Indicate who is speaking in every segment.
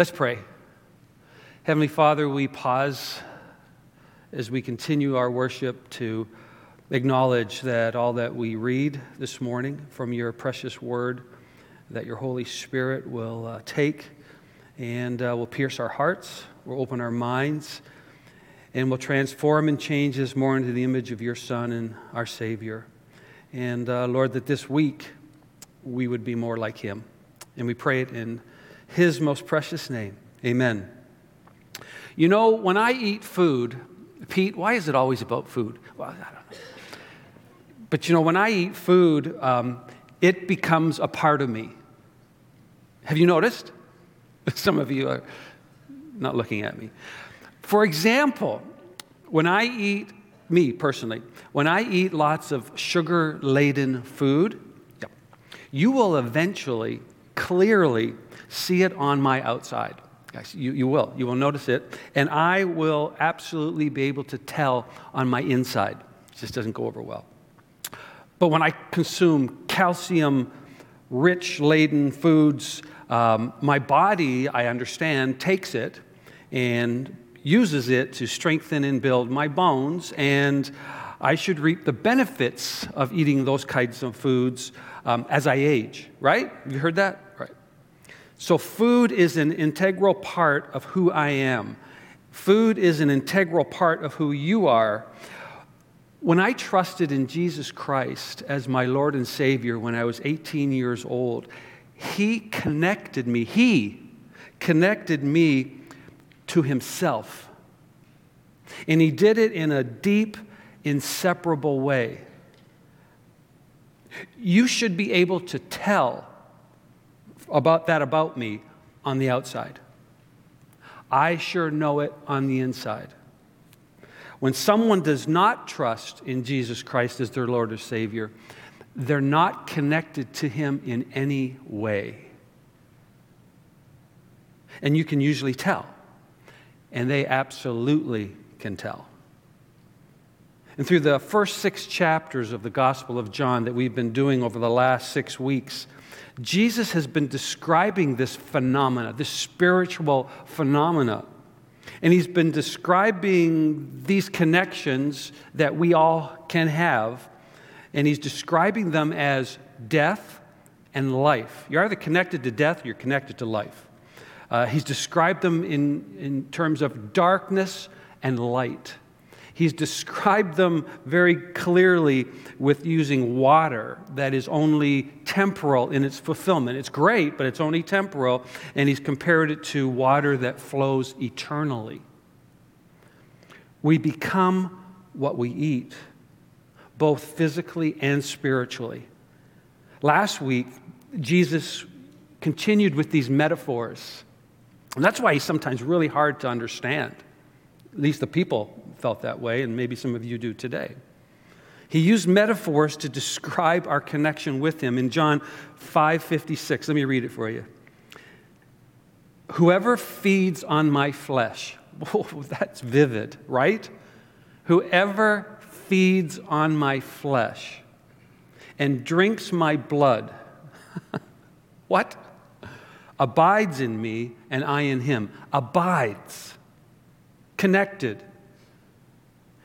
Speaker 1: Let's pray. Heavenly Father, we pause as we continue our worship to acknowledge that all that we read this morning from your precious word, that your Holy Spirit will uh, take and uh, will pierce our hearts, will open our minds, and will transform and change us more into the image of your Son and our Savior. And uh, Lord, that this week we would be more like him. And we pray it in his most precious name. Amen. You know, when I eat food, Pete, why is it always about food? Well, I don't know. But you know, when I eat food, um, it becomes a part of me. Have you noticed? Some of you are not looking at me. For example, when I eat, me personally, when I eat lots of sugar laden food, you will eventually clearly see it on my outside. Guys, you, you will. You will notice it. And I will absolutely be able to tell on my inside. It just doesn't go over well. But when I consume calcium rich laden foods, um, my body, I understand, takes it and uses it to strengthen and build my bones. And I should reap the benefits of eating those kinds of foods um, as I age, right? You heard that? So, food is an integral part of who I am. Food is an integral part of who you are. When I trusted in Jesus Christ as my Lord and Savior when I was 18 years old, He connected me, He connected me to Himself. And He did it in a deep, inseparable way. You should be able to tell about that about me on the outside. I sure know it on the inside. When someone does not trust in Jesus Christ as their Lord or Savior, they're not connected to Him in any way. And you can usually tell. And they absolutely can tell. And through the first six chapters of the Gospel of John that we've been doing over the last six weeks, Jesus has been describing this phenomena, this spiritual phenomena. And he's been describing these connections that we all can have. And he's describing them as death and life. You're either connected to death or you're connected to life. Uh, he's described them in, in terms of darkness and light. He's described them very clearly with using water that is only temporal in its fulfillment. It's great, but it's only temporal. And he's compared it to water that flows eternally. We become what we eat, both physically and spiritually. Last week, Jesus continued with these metaphors. And that's why he's sometimes really hard to understand. At least the people felt that way, and maybe some of you do today. He used metaphors to describe our connection with him in John 5:56. Let me read it for you. Whoever feeds on my flesh. Whoa, that's vivid, right? Whoever feeds on my flesh and drinks my blood. what? Abides in me and I in him. Abides. Connected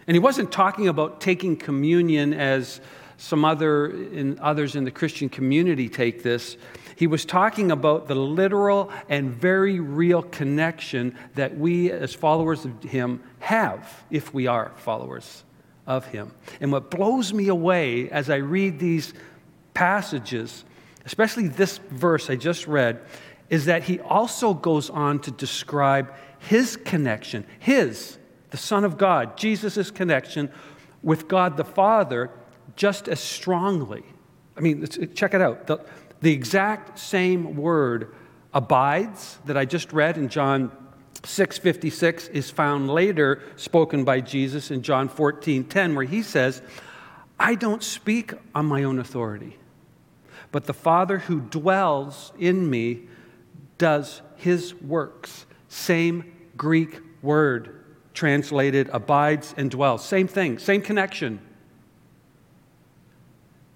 Speaker 1: and he wasn't talking about taking communion as some other in, others in the Christian community take this. He was talking about the literal and very real connection that we, as followers of Him, have if we are followers of Him. And what blows me away as I read these passages, especially this verse I just read, is that he also goes on to describe his connection, his the Son of God, Jesus' connection with God the Father just as strongly. I mean, check it out. The, the exact same word abides that I just read in John 6:56 is found later spoken by Jesus in John 14:10 where he says, "I don't speak on my own authority, but the Father who dwells in me does his works." Same Greek word translated abides and dwells. Same thing, same connection.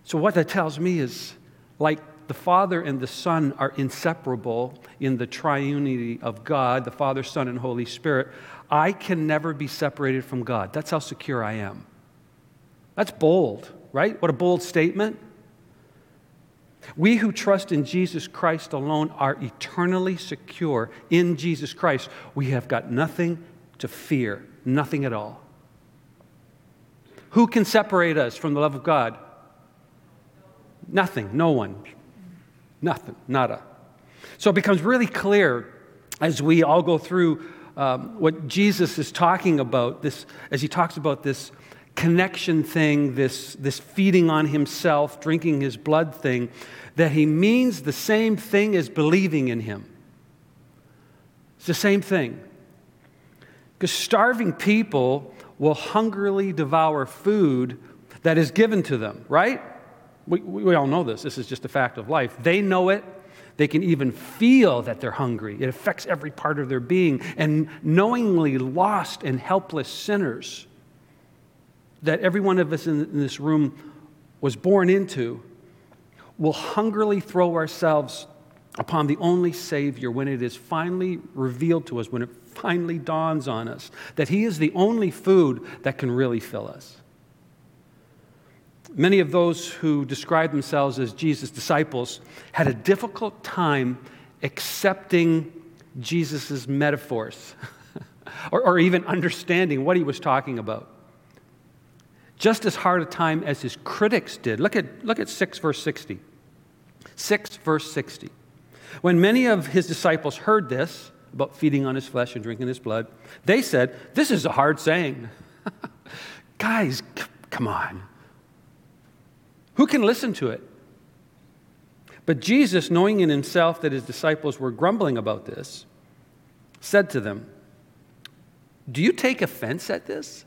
Speaker 1: So, what that tells me is like the Father and the Son are inseparable in the triunity of God, the Father, Son, and Holy Spirit, I can never be separated from God. That's how secure I am. That's bold, right? What a bold statement. We who trust in Jesus Christ alone are eternally secure in Jesus Christ. We have got nothing to fear, nothing at all. Who can separate us from the love of God? Nothing, no one. Nothing, nada. So it becomes really clear as we all go through um, what Jesus is talking about, this, as he talks about this connection thing, this, this feeding on himself, drinking his blood thing, that he means the same thing as believing in him. It's the same thing. Because starving people will hungrily devour food that is given to them, right? We, we all know this. This is just a fact of life. They know it. They can even feel that they're hungry. It affects every part of their being. And knowingly lost and helpless sinners that every one of us in, in this room was born into will hungrily throw ourselves upon the only Savior when it is finally revealed to us, when it finally dawns on us that He is the only food that can really fill us. Many of those who describe themselves as Jesus' disciples had a difficult time accepting Jesus' metaphors or, or even understanding what he was talking about just as hard a time as his critics did. Look at, look at 6 verse 60. 6 verse 60. When many of his disciples heard this, about feeding on his flesh and drinking his blood, they said, This is a hard saying. Guys, c- come on. Who can listen to it? But Jesus, knowing in himself that his disciples were grumbling about this, said to them, Do you take offense at this?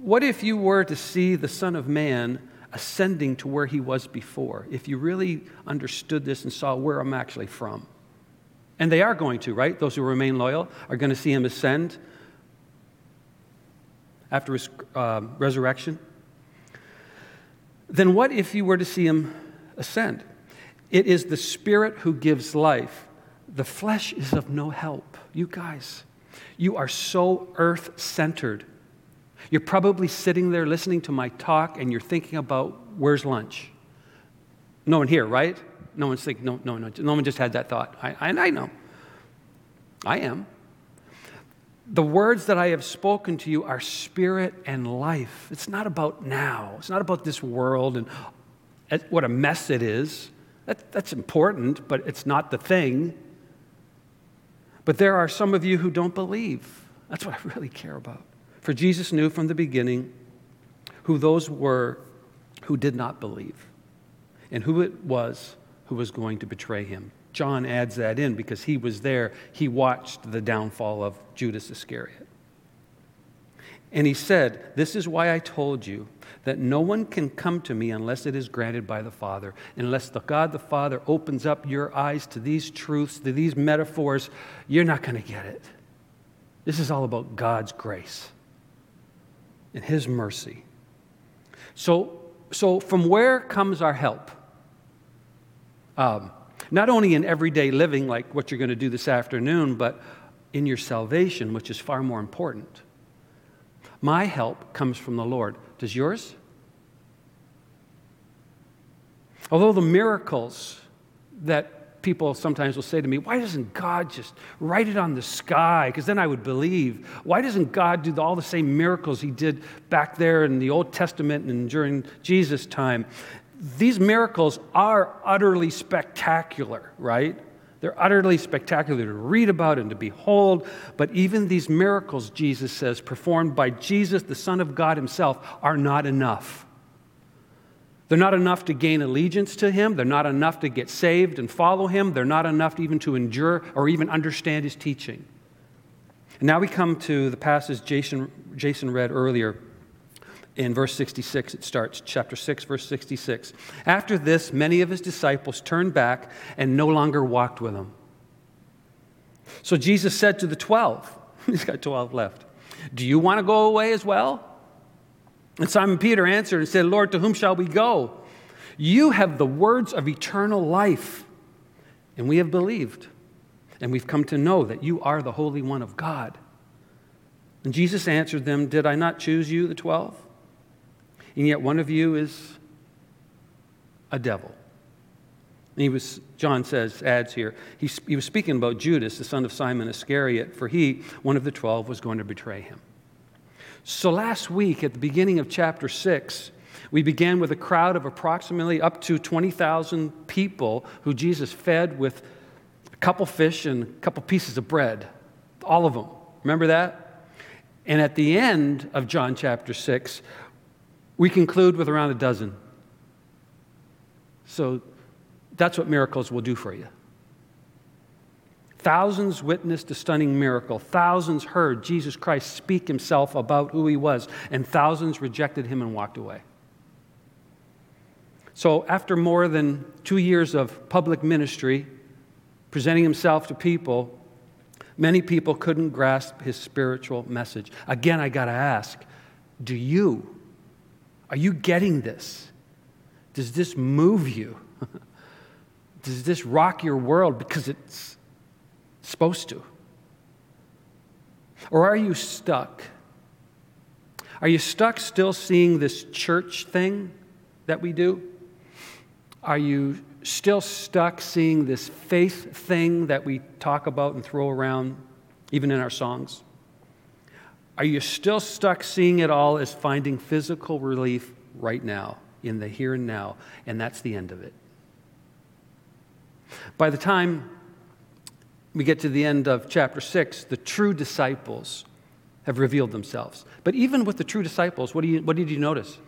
Speaker 1: What if you were to see the Son of Man ascending to where he was before? If you really understood this and saw where I'm actually from. And they are going to, right? Those who remain loyal are going to see him ascend after his uh, resurrection. Then what if you were to see him ascend? It is the Spirit who gives life. The flesh is of no help. You guys, you are so earth centered you're probably sitting there listening to my talk and you're thinking about where's lunch? No one here, right? No one's thinking, no, no, no, no one just had that thought. I, I, I know. I am. The words that I have spoken to you are spirit and life. It's not about now. It's not about this world and uh, what a mess it is. That, that's important, but it's not the thing. But there are some of you who don't believe. That's what I really care about. For Jesus knew from the beginning who those were who did not believe and who it was who was going to betray him. John adds that in because he was there. He watched the downfall of Judas Iscariot. And he said, This is why I told you that no one can come to me unless it is granted by the Father. Unless the God the Father opens up your eyes to these truths, to these metaphors, you're not going to get it. This is all about God's grace and His mercy. So, so from where comes our help? Um, not only in everyday living, like what you're going to do this afternoon, but in your salvation, which is far more important. My help comes from the Lord. Does yours? Although the miracles that people sometimes will say to me, Why doesn't God just write it on the sky? Because then I would believe. Why doesn't God do all the same miracles he did back there in the Old Testament and during Jesus' time? These miracles are utterly spectacular, right? They're utterly spectacular to read about and to behold. But even these miracles, Jesus says, performed by Jesus, the Son of God Himself, are not enough. They're not enough to gain allegiance to him. They're not enough to get saved and follow him. They're not enough even to endure or even understand his teaching. And now we come to the passage Jason, Jason read earlier. In verse 66, it starts, chapter 6, verse 66. After this, many of his disciples turned back and no longer walked with him. So Jesus said to the 12, he's got 12 left, Do you want to go away as well? And Simon Peter answered and said, Lord, to whom shall we go? You have the words of eternal life, and we have believed, and we've come to know that you are the Holy One of God. And Jesus answered them, Did I not choose you, the twelve? And yet one of you is a devil. And he was, John says, adds here, he, he was speaking about Judas, the son of Simon Iscariot, for he, one of the twelve, was going to betray him. So last week, at the beginning of chapter 6, we began with a crowd of approximately up to 20,000 people who Jesus fed with a couple fish and a couple pieces of bread. All of them. Remember that? And at the end of John chapter 6, we conclude with around a dozen. So that's what miracles will do for you. Thousands witnessed a stunning miracle. Thousands heard Jesus Christ speak himself about who he was, and thousands rejected him and walked away. So, after more than two years of public ministry, presenting himself to people, many people couldn't grasp his spiritual message. Again, I got to ask do you? Are you getting this? Does this move you? Does this rock your world because it's supposed to? Or are you stuck? Are you stuck still seeing this church thing that we do? Are you still stuck seeing this faith thing that we talk about and throw around, even in our songs? Are you still stuck seeing it all as finding physical relief right now, in the here and now, and that's the end of it? By the time we get to the end of chapter 6, the true disciples have revealed themselves. But even with the true disciples, what, do you, what did you notice?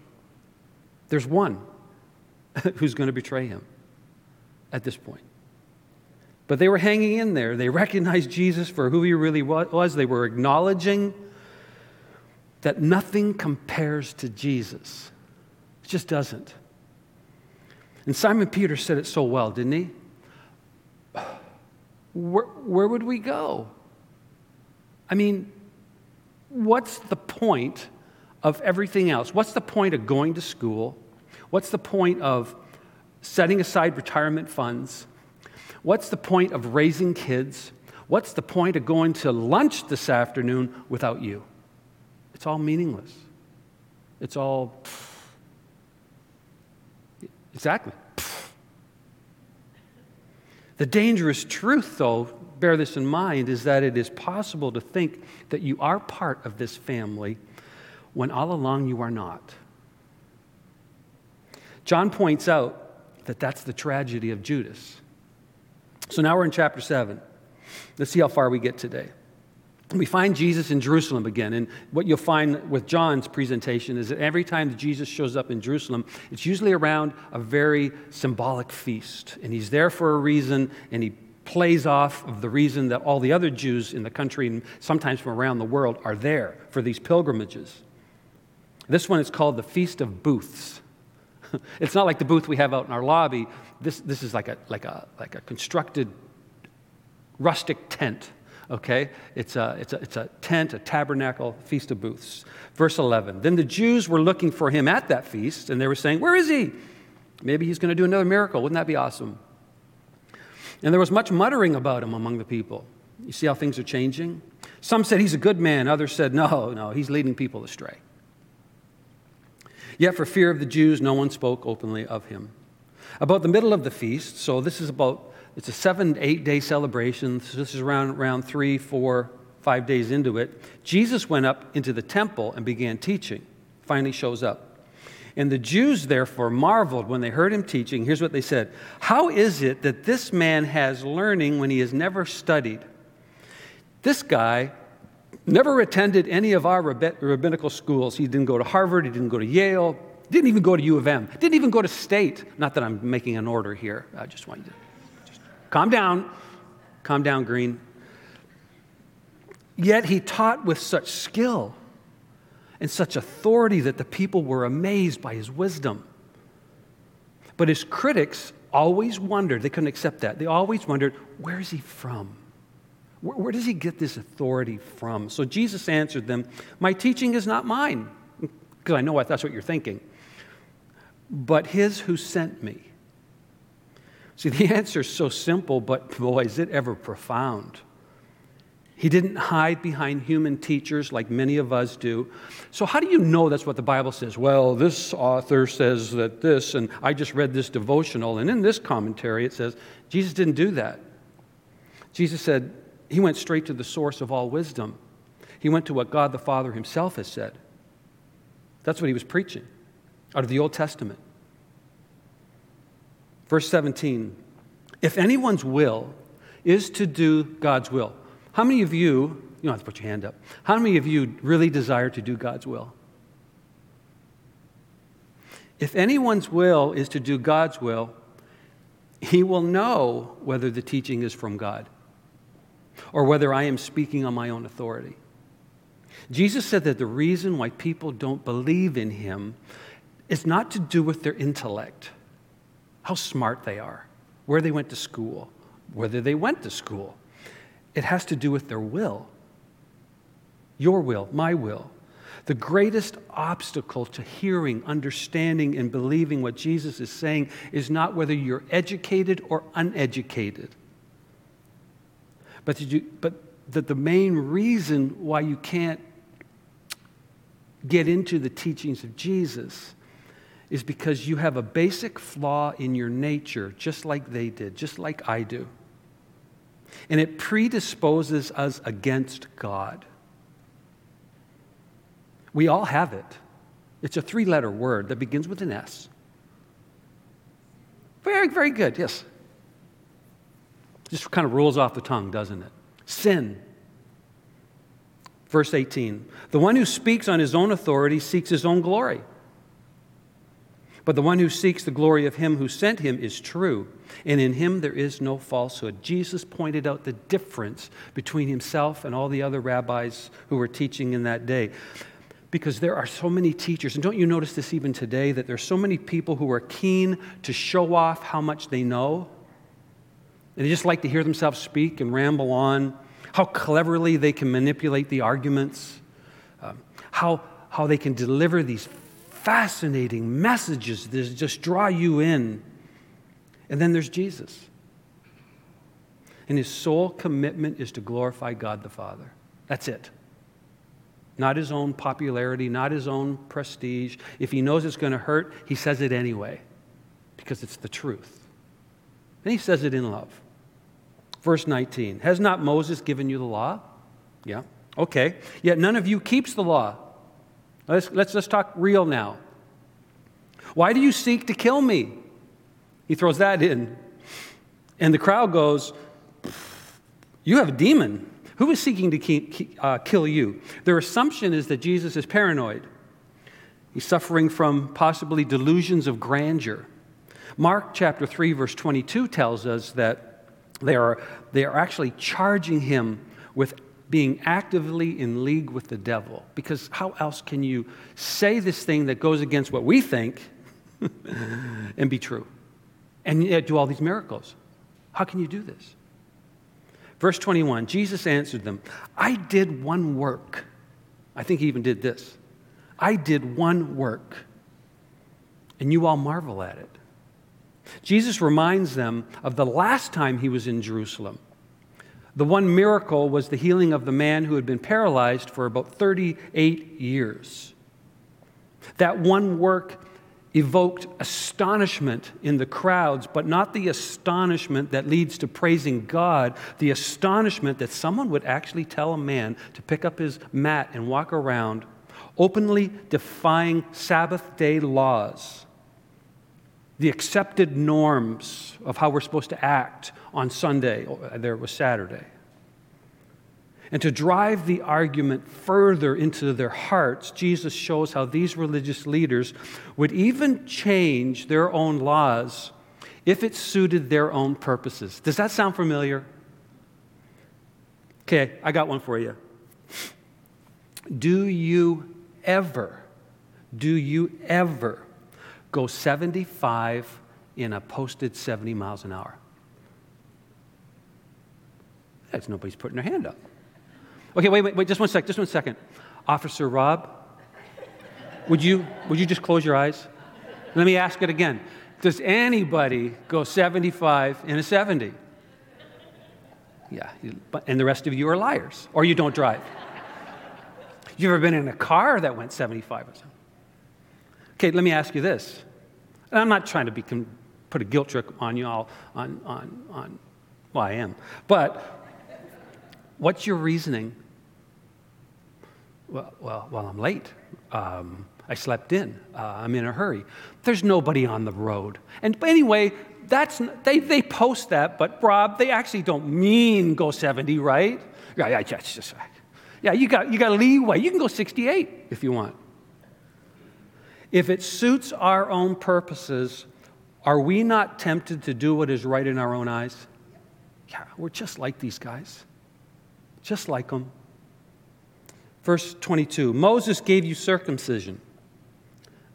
Speaker 1: There's one who's going to betray him at this point. But they were hanging in there. They recognized Jesus for who he really was. They were acknowledging that nothing compares to Jesus. It just doesn't. And Simon Peter said it so well, didn't he? Where, where would we go? I mean, what's the point of everything else? What's the point of going to school? What's the point of setting aside retirement funds? What's the point of raising kids? What's the point of going to lunch this afternoon without you? It's all meaningless. It's all. Exactly. The dangerous truth, though, bear this in mind, is that it is possible to think that you are part of this family when all along you are not. John points out that that's the tragedy of Judas. So now we're in chapter 7. Let's see how far we get today. We find Jesus in Jerusalem again. And what you'll find with John's presentation is that every time that Jesus shows up in Jerusalem, it's usually around a very symbolic feast. And he's there for a reason, and he plays off of the reason that all the other Jews in the country and sometimes from around the world are there for these pilgrimages. This one is called the Feast of Booths. it's not like the booth we have out in our lobby. This, this is like a, like, a, like a constructed rustic tent, okay? It's a, it's, a, it's a tent, a tabernacle, feast of booths. Verse 11 Then the Jews were looking for him at that feast, and they were saying, Where is he? Maybe he's going to do another miracle. Wouldn't that be awesome? And there was much muttering about him among the people. You see how things are changing? Some said he's a good man, others said, No, no, he's leading people astray. Yet, for fear of the Jews, no one spoke openly of him. About the middle of the feast, so this is about, it's a seven, eight day celebration. So this is around, around three, four, five days into it. Jesus went up into the temple and began teaching. Finally shows up. And the Jews, therefore, marveled when they heard him teaching. Here's what they said How is it that this man has learning when he has never studied? This guy Never attended any of our rabbinical schools. He didn't go to Harvard, he didn't go to Yale, didn't even go to U of M, didn't even go to state. Not that I'm making an order here. I just want you to calm down. Calm down, Green. Yet he taught with such skill and such authority that the people were amazed by his wisdom. But his critics always wondered, they couldn't accept that. They always wondered, where is he from? Where, where does he get this authority from? So Jesus answered them, My teaching is not mine, because I know that's what you're thinking. but his who sent me. See, the answer is so simple, but boy, is it ever profound. He didn't hide behind human teachers like many of us do. So, how do you know that's what the Bible says? Well, this author says that this, and I just read this devotional, and in this commentary it says Jesus didn't do that. Jesus said he went straight to the source of all wisdom. He went to what God the Father himself has said. That's what he was preaching out of the Old Testament. Verse 17 If anyone's will is to do God's will, how many of you, you don't have to put your hand up, how many of you really desire to do God's will? If anyone's will is to do God's will, he will know whether the teaching is from God or whether I am speaking on my own authority. Jesus said that the reason why people don't believe in him is not to do with their intellect, how smart they are, where they went to school, whether they went to school. It has to do with their will. Your will, my will. The greatest obstacle to hearing, understanding, and believing what Jesus is saying is not whether you're educated or uneducated. But, you, but that the main reason why you can't get into the teachings of Jesus is because you have a basic flaw in your nature, just like they did, just like I do and it predisposes us against God. We all have it. It's a three letter word that begins with an S. Very, very good, yes. Just kind of rolls off the tongue, doesn't it? Sin. Verse 18 The one who speaks on his own authority seeks his own glory. But the one who seeks the glory of him who sent him is true, and in him there is no falsehood. Jesus pointed out the difference between himself and all the other rabbis who were teaching in that day. Because there are so many teachers, and don't you notice this even today, that there's so many people who are keen to show off how much they know? And they just like to hear themselves speak and ramble on, how cleverly they can manipulate the arguments, um, how, how they can deliver these fascinating messages that just draw you in. And then there's Jesus. And his sole commitment is to glorify God the Father. That's it. Not his own popularity, not his own prestige. If he knows it's going to hurt, he says it anyway because it's the truth. And he says it in love. Verse 19 Has not Moses given you the law? Yeah. Okay. Yet none of you keeps the law. Let's, let's, let's talk real now. Why do you seek to kill me? He throws that in. And the crowd goes, You have a demon. Who is seeking to uh, kill you? Their assumption is that Jesus is paranoid. He's suffering from possibly delusions of grandeur. Mark chapter 3, verse 22 tells us that they are, they are actually charging him with being actively in league with the devil. Because how else can you say this thing that goes against what we think and be true? And yet do all these miracles. How can you do this? Verse 21 Jesus answered them, I did one work. I think he even did this. I did one work, and you all marvel at it. Jesus reminds them of the last time he was in Jerusalem. The one miracle was the healing of the man who had been paralyzed for about 38 years. That one work evoked astonishment in the crowds, but not the astonishment that leads to praising God, the astonishment that someone would actually tell a man to pick up his mat and walk around, openly defying Sabbath day laws, the accepted norms of how we're supposed to act on Sunday. Oh, there was Saturday. And to drive the argument further into their hearts, Jesus shows how these religious leaders would even change their own laws if it suited their own purposes. Does that sound familiar? Okay, I got one for you. Do you ever, do you ever go 75 in a posted 70 miles an hour? That's nobody's putting their hand up. Okay, wait, wait, wait, just one sec, just one second. Officer Rob, would you, would you just close your eyes? Let me ask it again. Does anybody go 75 in a 70? Yeah, and the rest of you are liars, or you don't drive. You ever been in a car that went 75 or something? Okay, let me ask you this. And I'm not trying to be, put a guilt trip on you all, on, on, on, well, I am. But what's your reasoning? Well, well, well I'm late. Um, I slept in. Uh, I'm in a hurry. There's nobody on the road. And anyway, that's they, they post that, but Rob, they actually don't mean go 70, right? Yeah, yeah, just, yeah. You got you got leeway. You can go 68 if you want. If it suits our own purposes, are we not tempted to do what is right in our own eyes? Yeah, we're just like these guys, just like them. Verse 22 Moses gave you circumcision.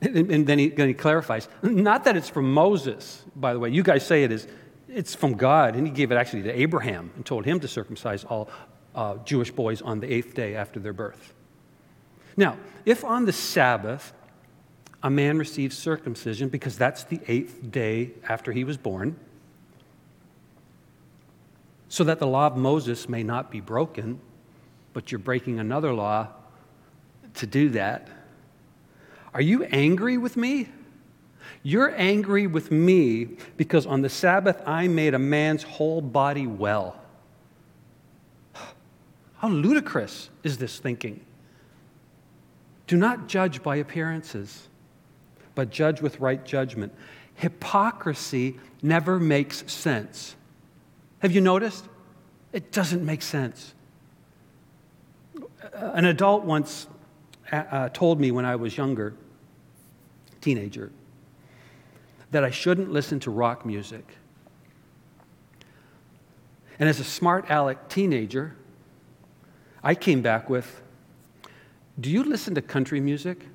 Speaker 1: And then he, then he, clarifies, not that it's from Moses, by the way. You guys say it is, it's from God. And he gave it actually to Abraham and told him to circumcise all uh, Jewish boys on the eighth day after their birth. Now, if on the Sabbath a man receives circumcision, because that's the eighth day after he was born, so that the law of Moses may not be broken, but you're breaking another law to do that are you angry with me? You're angry with me because on the Sabbath I made a man's whole body well. How ludicrous is this thinking? Do not judge by appearances, but judge with right judgment. Hypocrisy never makes sense. Have you noticed? It doesn't make sense. An adult once uh, told me when I was younger, teenager, that I shouldn't listen to rock music. And as a smart aleck teenager, I came back with, Do you listen to country music?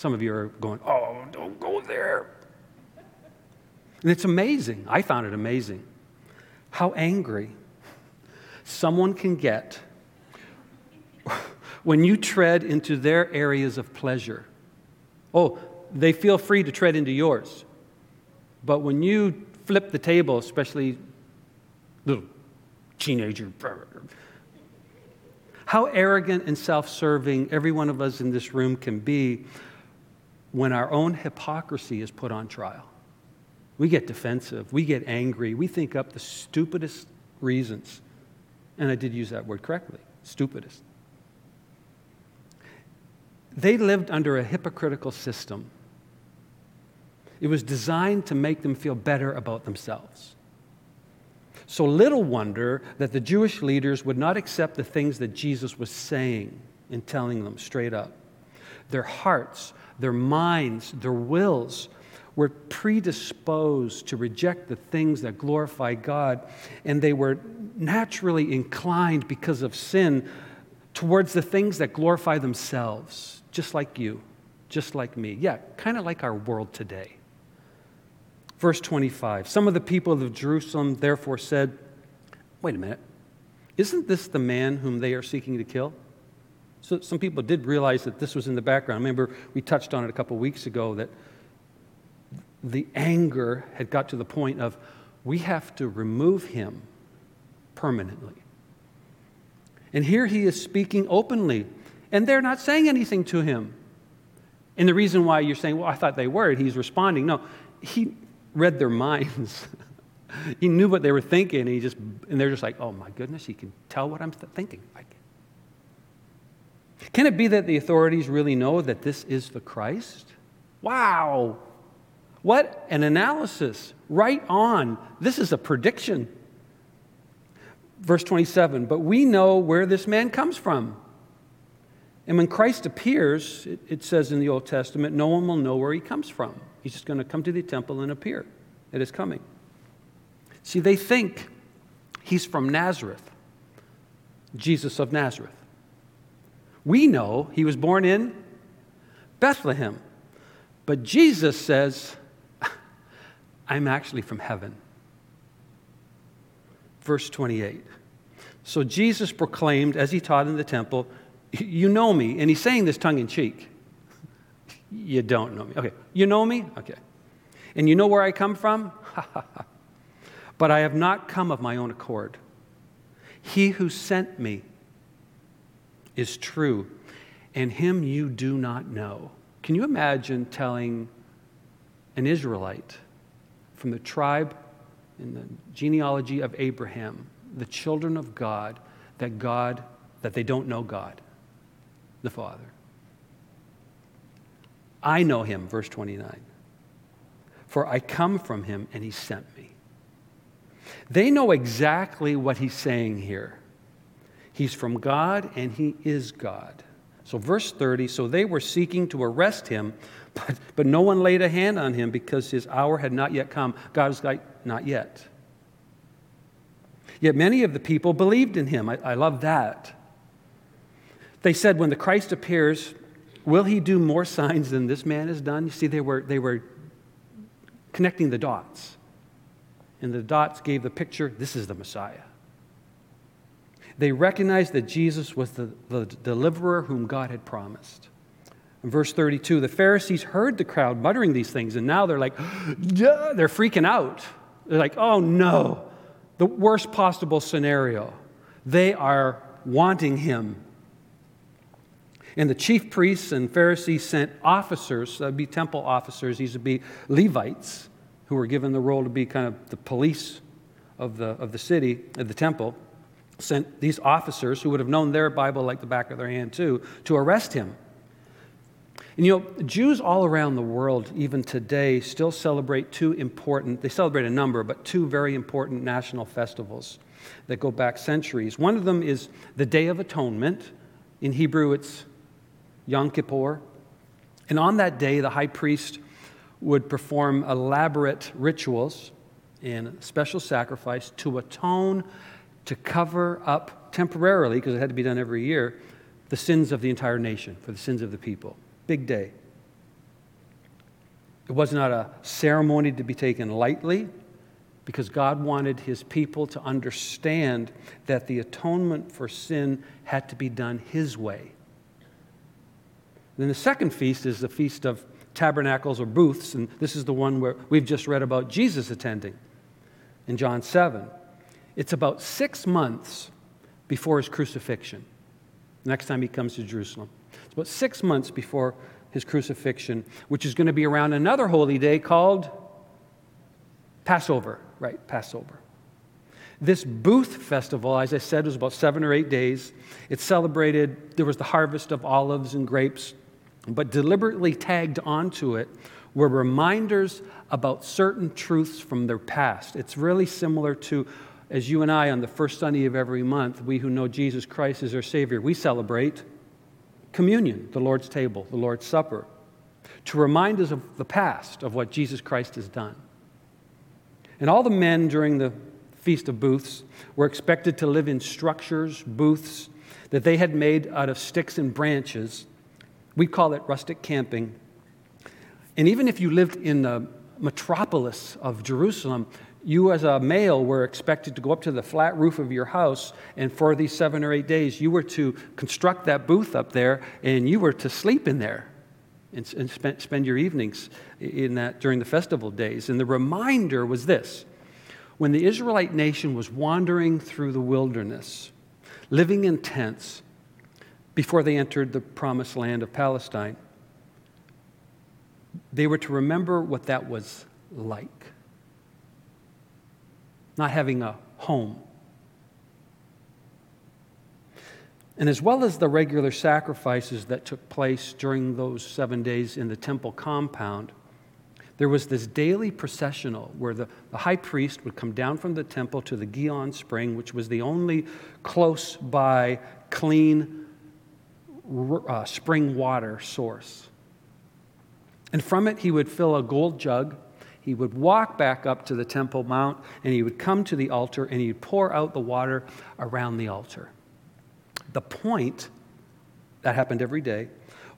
Speaker 1: Some of you are going, Oh, don't go there. And it's amazing. I found it amazing how angry someone can get when you tread into their areas of pleasure. Oh, they feel free to tread into yours. But when you flip the table, especially little teenager, how arrogant and self serving every one of us in this room can be when our own hypocrisy is put on trial. We get defensive, we get angry, we think up the stupidest reasons. And I did use that word correctly stupidest. They lived under a hypocritical system. It was designed to make them feel better about themselves. So little wonder that the Jewish leaders would not accept the things that Jesus was saying and telling them straight up. Their hearts, their minds, their wills were predisposed to reject the things that glorify God, and they were naturally inclined because of sin towards the things that glorify themselves, just like you, just like me. Yeah, kind of like our world today. Verse 25 Some of the people of Jerusalem therefore said, Wait a minute, isn't this the man whom they are seeking to kill? So some people did realize that this was in the background. Remember, we touched on it a couple weeks ago that the anger had got to the point of we have to remove him permanently. And here he is speaking openly, and they're not saying anything to him. And the reason why you're saying, well, I thought they were, he's responding. No, he read their minds. he knew what they were thinking, and, he just, and they're just like, oh my goodness, he can tell what I'm th- thinking. Can it be that the authorities really know that this is the Christ? Wow! What an analysis. Right on. This is a prediction verse 27 But we know where this man comes from. And when Christ appears, it, it, says in the Old Testament, no one will know where he comes from. He's just going to come to the temple and appear at his coming. See, they think he's from Nazareth, Jesus of Nazareth. We know he was born in Bethlehem. But Jesus says, I'm actually from heaven verse 28. So Jesus proclaimed, as he taught in the temple, You know me. And he's saying this tongue in cheek. You don't know me. Okay. You know me? Okay. And you know where I come from? but I have not come of my own accord. He who sent me is true, and him you do not know. Can you imagine telling an Israelite from the tribe in the genealogy of Abraham, the children of God, that God, that they don't know God, the Father? I know him, verse 29. For I come from him and he sent me. They know exactly what he's saying here. He's from God and he is God. So, verse 30 so they were seeking to arrest him, but, but no one laid a hand on him because his hour had not yet come. God is like, not yet. Yet many of the people believed in him. I, I love that. They said, when the Christ appears, will he do more signs than this man has done? You see, they were, they were connecting the dots. And the dots gave the picture this is the Messiah. They recognized that Jesus was the, the deliverer whom God had promised. In verse 32, the Pharisees heard the crowd muttering these things, and now they're like, they're freaking out. They're like, oh no, the worst possible scenario. They are wanting him. And the chief priests and Pharisees sent officers, that'd be temple officers, these would be Levites, who were given the role to be kind of the police of the, of the city, of the temple sent these officers, who would have known their Bible like the back of their hand too, to arrest him. And you know, Jews all around the world, even today, still celebrate two important, they celebrate a number, but two very important national festivals that go back centuries. One of them is the Day of Atonement. In Hebrew, it's Yom Kippur. And on that day, the high priest would perform elaborate rituals and special sacrifice to atone to cover up temporarily, because it had to be done every year, the sins of the entire nation, for the sins of the people. Big day. It was not a ceremony to be taken lightly because God wanted his people to understand that the atonement for sin had to be done his way. Then the second feast is the Feast of Tabernacles or Booths, and this is the one where we've just read about Jesus attending in John 7. It's about six months before his crucifixion, next time he comes to Jerusalem. It's about six months before his crucifixion, which is going to be around another holy day called Passover, right? Passover. This booth festival, as I said, was about seven or eight days. It celebrated, there was the harvest of olives and grapes, but deliberately tagged onto it were reminders about certain truths from their past. It's really similar to as you and I, on the first Sunday of every month, we who know Jesus Christ as our Savior, we celebrate communion, the Lord's table, the Lord's Supper, to remind us of the past, of what Jesus Christ has done. And all the men during the Feast of Booths were expected to live in structures, booths, that they had made out of sticks and branches. We call it rustic camping. And even if you lived in the metropolis of Jerusalem, you as a male were expected to go up to the flat roof of your house and for these seven or eight days you were to construct that booth up there and you were to sleep in there and, and spend, spend your evenings in that during the festival days. And the reminder was this. When the israelite nation was wandering through the wilderness living in tents before they entered the promised land of palestine they were to remember what that was like not having a home. And as well as the regular sacrifices that took place during those seven days in the temple compound, there was this daily processional where the, the high priest would come down from the temple to the Gihon spring, which was the only close by clean uh, spring water source. And from it, he would fill a gold jug he would walk back up to the Temple Mount and he would come to the altar and he'd pour out the water around the altar. The point, that happened every day,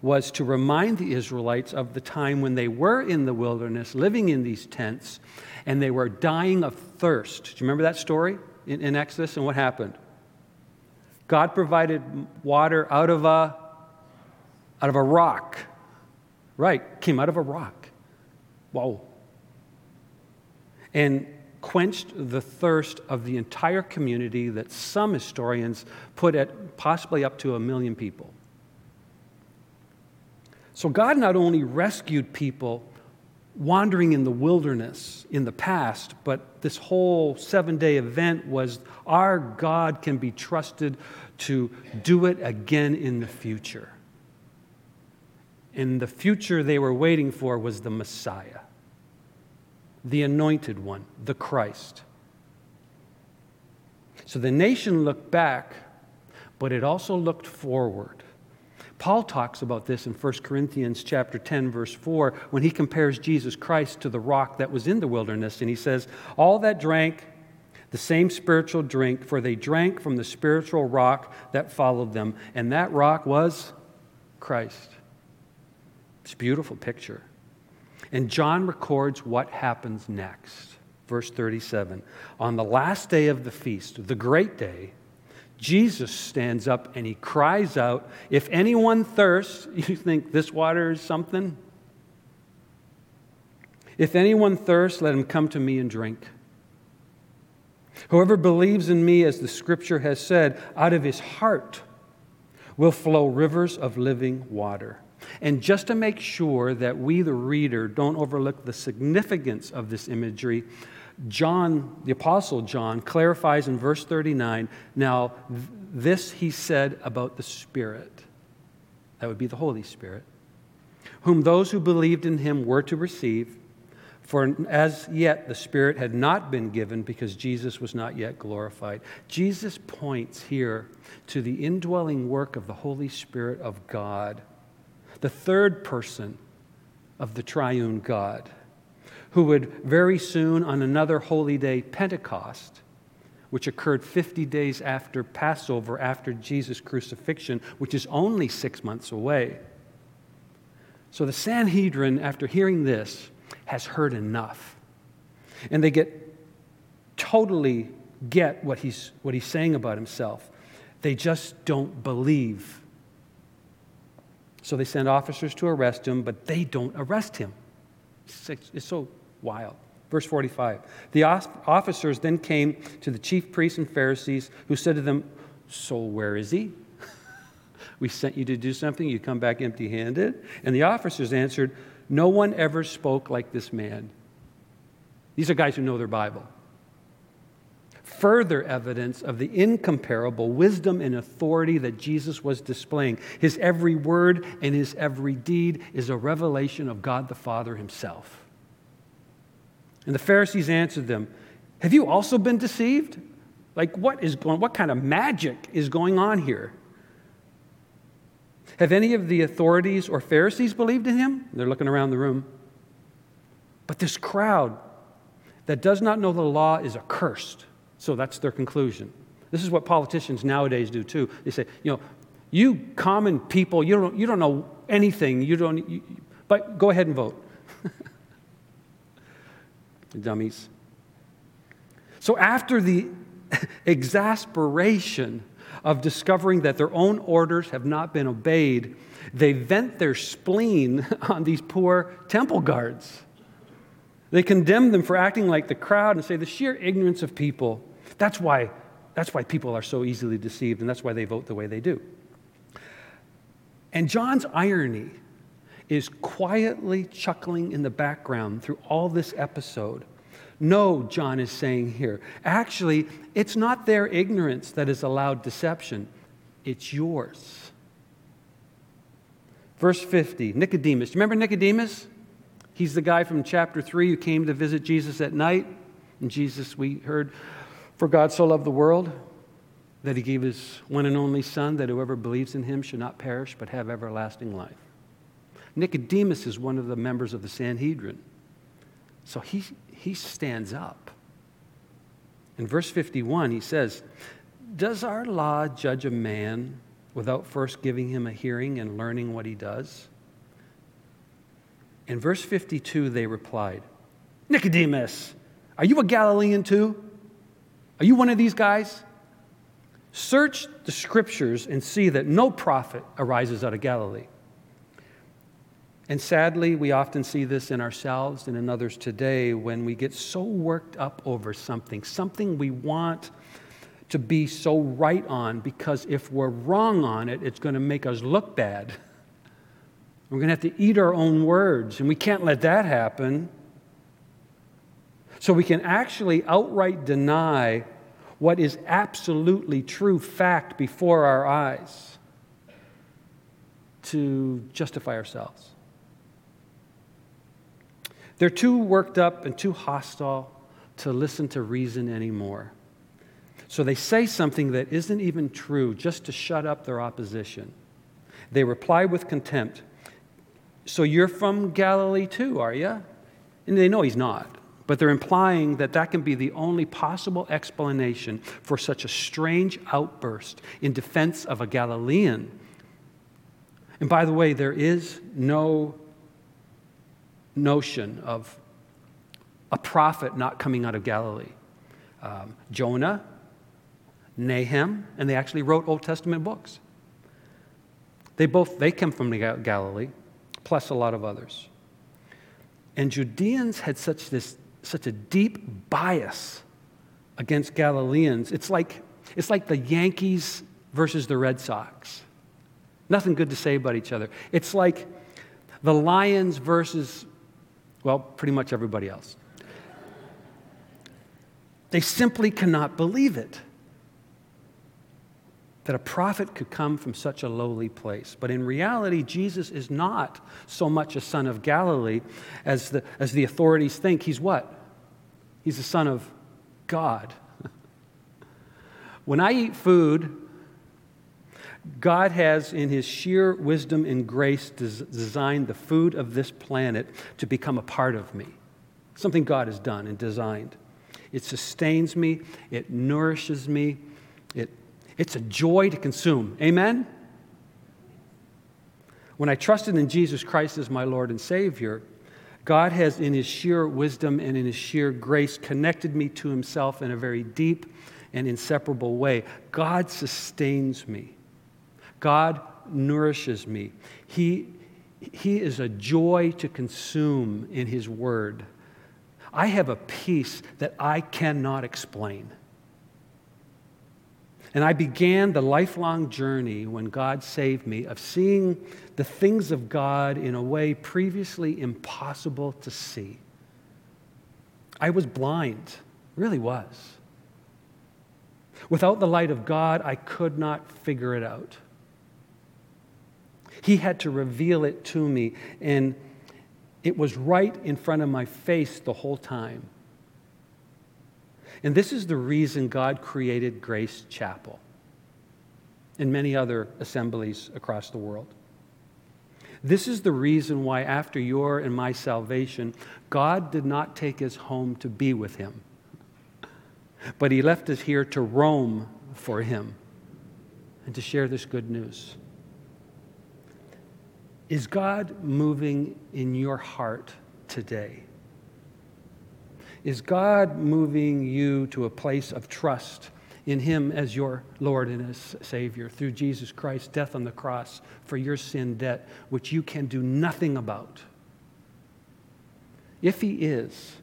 Speaker 1: was to remind the Israelites of the time when they were in the wilderness, living in these tents, and they were dying of thirst. Do you remember that story in, in Exodus and what happened? God provided water out of a, out of a rock Right, came out of a rock. Whoa. And quenched the thirst of the entire community that some historians put at possibly up to a million people. So God not only rescued people wandering in the wilderness in the past, but this whole seven day event was our God can be trusted to do it again in the future. And the future they were waiting for was the Messiah, the anointed one, the Christ. So the nation looked back, but it also looked forward. Paul talks about this in 1 Corinthians chapter 10 verse 4 when he compares Jesus Christ to the rock that was in the wilderness and he says all that drank the same spiritual drink for they drank from the spiritual rock that followed them and that rock was Christ. It's a beautiful picture. And John records what happens next. Verse 37 On the last day of the feast, the great day, Jesus stands up and he cries out, If anyone thirsts, you think this water is something? If anyone thirsts, let him come to me and drink. Whoever believes in me, as the scripture has said, out of his heart will flow rivers of living water. And just to make sure that we, the reader, don't overlook the significance of this imagery, John, the Apostle John, clarifies in verse 39 now, this he said about the Spirit. That would be the Holy Spirit, whom those who believed in him were to receive. For as yet the Spirit had not been given because Jesus was not yet glorified. Jesus points here to the indwelling work of the Holy Spirit of God, the third person of the triune God who would very soon, on another holy day, Pentecost, which occurred 50 days after Passover, after Jesus' crucifixion, which is only six months away. So the Sanhedrin, after hearing this, has heard enough. And they get totally get what he's, what he's saying about himself. They just don't believe. So they send officers to arrest him, but they don't arrest him. It's so wild. Verse 45 The officers then came to the chief priests and Pharisees, who said to them, So where is he? we sent you to do something, you come back empty handed? And the officers answered, No one ever spoke like this man. These are guys who know their Bible. Further evidence of the incomparable wisdom and authority that Jesus was displaying. His every word and his every deed is a revelation of God the Father himself. And the Pharisees answered them, Have you also been deceived? Like, what is going what kind of magic is going on here? Have any of the authorities or Pharisees believed in him? They're looking around the room. But this crowd that does not know the law is accursed. So that's their conclusion. This is what politicians nowadays do too. They say, you know, you common people, you don't, you don't know anything. You don't, you, but go ahead and vote dummies. So, after the exasperation of discovering that their own orders have not been obeyed, they vent their spleen on these poor temple guards. They condemn them for acting like the crowd and say the sheer ignorance of people. That's why, that's why people are so easily deceived, and that's why they vote the way they do. And John's irony is quietly chuckling in the background through all this episode. No, John is saying here. Actually, it's not their ignorance that has allowed deception, it's yours. Verse 50, Nicodemus. Remember Nicodemus? He's the guy from chapter 3 who came to visit Jesus at night. And Jesus, we heard, for God so loved the world that he gave his one and only Son, that whoever believes in him should not perish but have everlasting life. Nicodemus is one of the members of the Sanhedrin. So he, he stands up. In verse 51, he says, Does our law judge a man without first giving him a hearing and learning what he does? In verse 52, they replied, Nicodemus, are you a Galilean too? Are you one of these guys? Search the scriptures and see that no prophet arises out of Galilee. And sadly, we often see this in ourselves and in others today when we get so worked up over something, something we want to be so right on, because if we're wrong on it, it's going to make us look bad. We're going to have to eat our own words, and we can't let that happen. So we can actually outright deny what is absolutely true fact before our eyes to justify ourselves. They're too worked up and too hostile to listen to reason anymore. So they say something that isn't even true just to shut up their opposition. They reply with contempt. So you're from Galilee too, are you? And they know he's not. But they're implying that that can be the only possible explanation for such a strange outburst in defense of a Galilean. And by the way, there is no notion of a prophet not coming out of Galilee. Um, Jonah, Nahum, and they actually wrote Old Testament books. They both they come from Galilee, plus a lot of others. And Judeans had such this such a deep bias against Galileans. It's like it's like the Yankees versus the Red Sox. Nothing good to say about each other. It's like the Lions versus well, pretty much everybody else. They simply cannot believe it that a prophet could come from such a lowly place. But in reality, Jesus is not so much a son of Galilee as the, as the authorities think. He's what? He's the son of God. when I eat food, God has, in his sheer wisdom and grace, des- designed the food of this planet to become a part of me. Something God has done and designed. It sustains me, it nourishes me, it, it's a joy to consume. Amen? When I trusted in Jesus Christ as my Lord and Savior, God has, in his sheer wisdom and in his sheer grace, connected me to himself in a very deep and inseparable way. God sustains me. God nourishes me. He, he is a joy to consume in His Word. I have a peace that I cannot explain. And I began the lifelong journey when God saved me of seeing the things of God in a way previously impossible to see. I was blind, really was. Without the light of God, I could not figure it out. He had to reveal it to me, and it was right in front of my face the whole time. And this is the reason God created Grace Chapel and many other assemblies across the world. This is the reason why, after your and my salvation, God did not take us home to be with Him, but He left us here to roam for Him and to share this good news. Is God moving in your heart today? Is God moving you to a place of trust in Him as your Lord and as Savior through Jesus Christ's death on the cross for your sin debt, which you can do nothing about? If He is,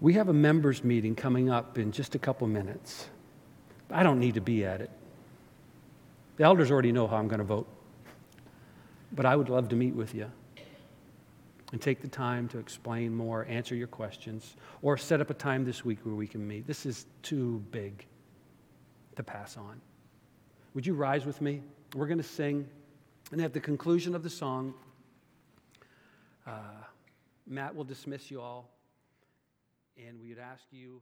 Speaker 1: we have a members' meeting coming up in just a couple minutes. I don't need to be at it. The elders already know how I'm going to vote. But I would love to meet with you and take the time to explain more, answer your questions, or set up a time this week where we can meet. This is too big to pass on. Would you rise with me? We're going to sing, and at the conclusion of the song, uh, Matt will dismiss you all, and we would ask you.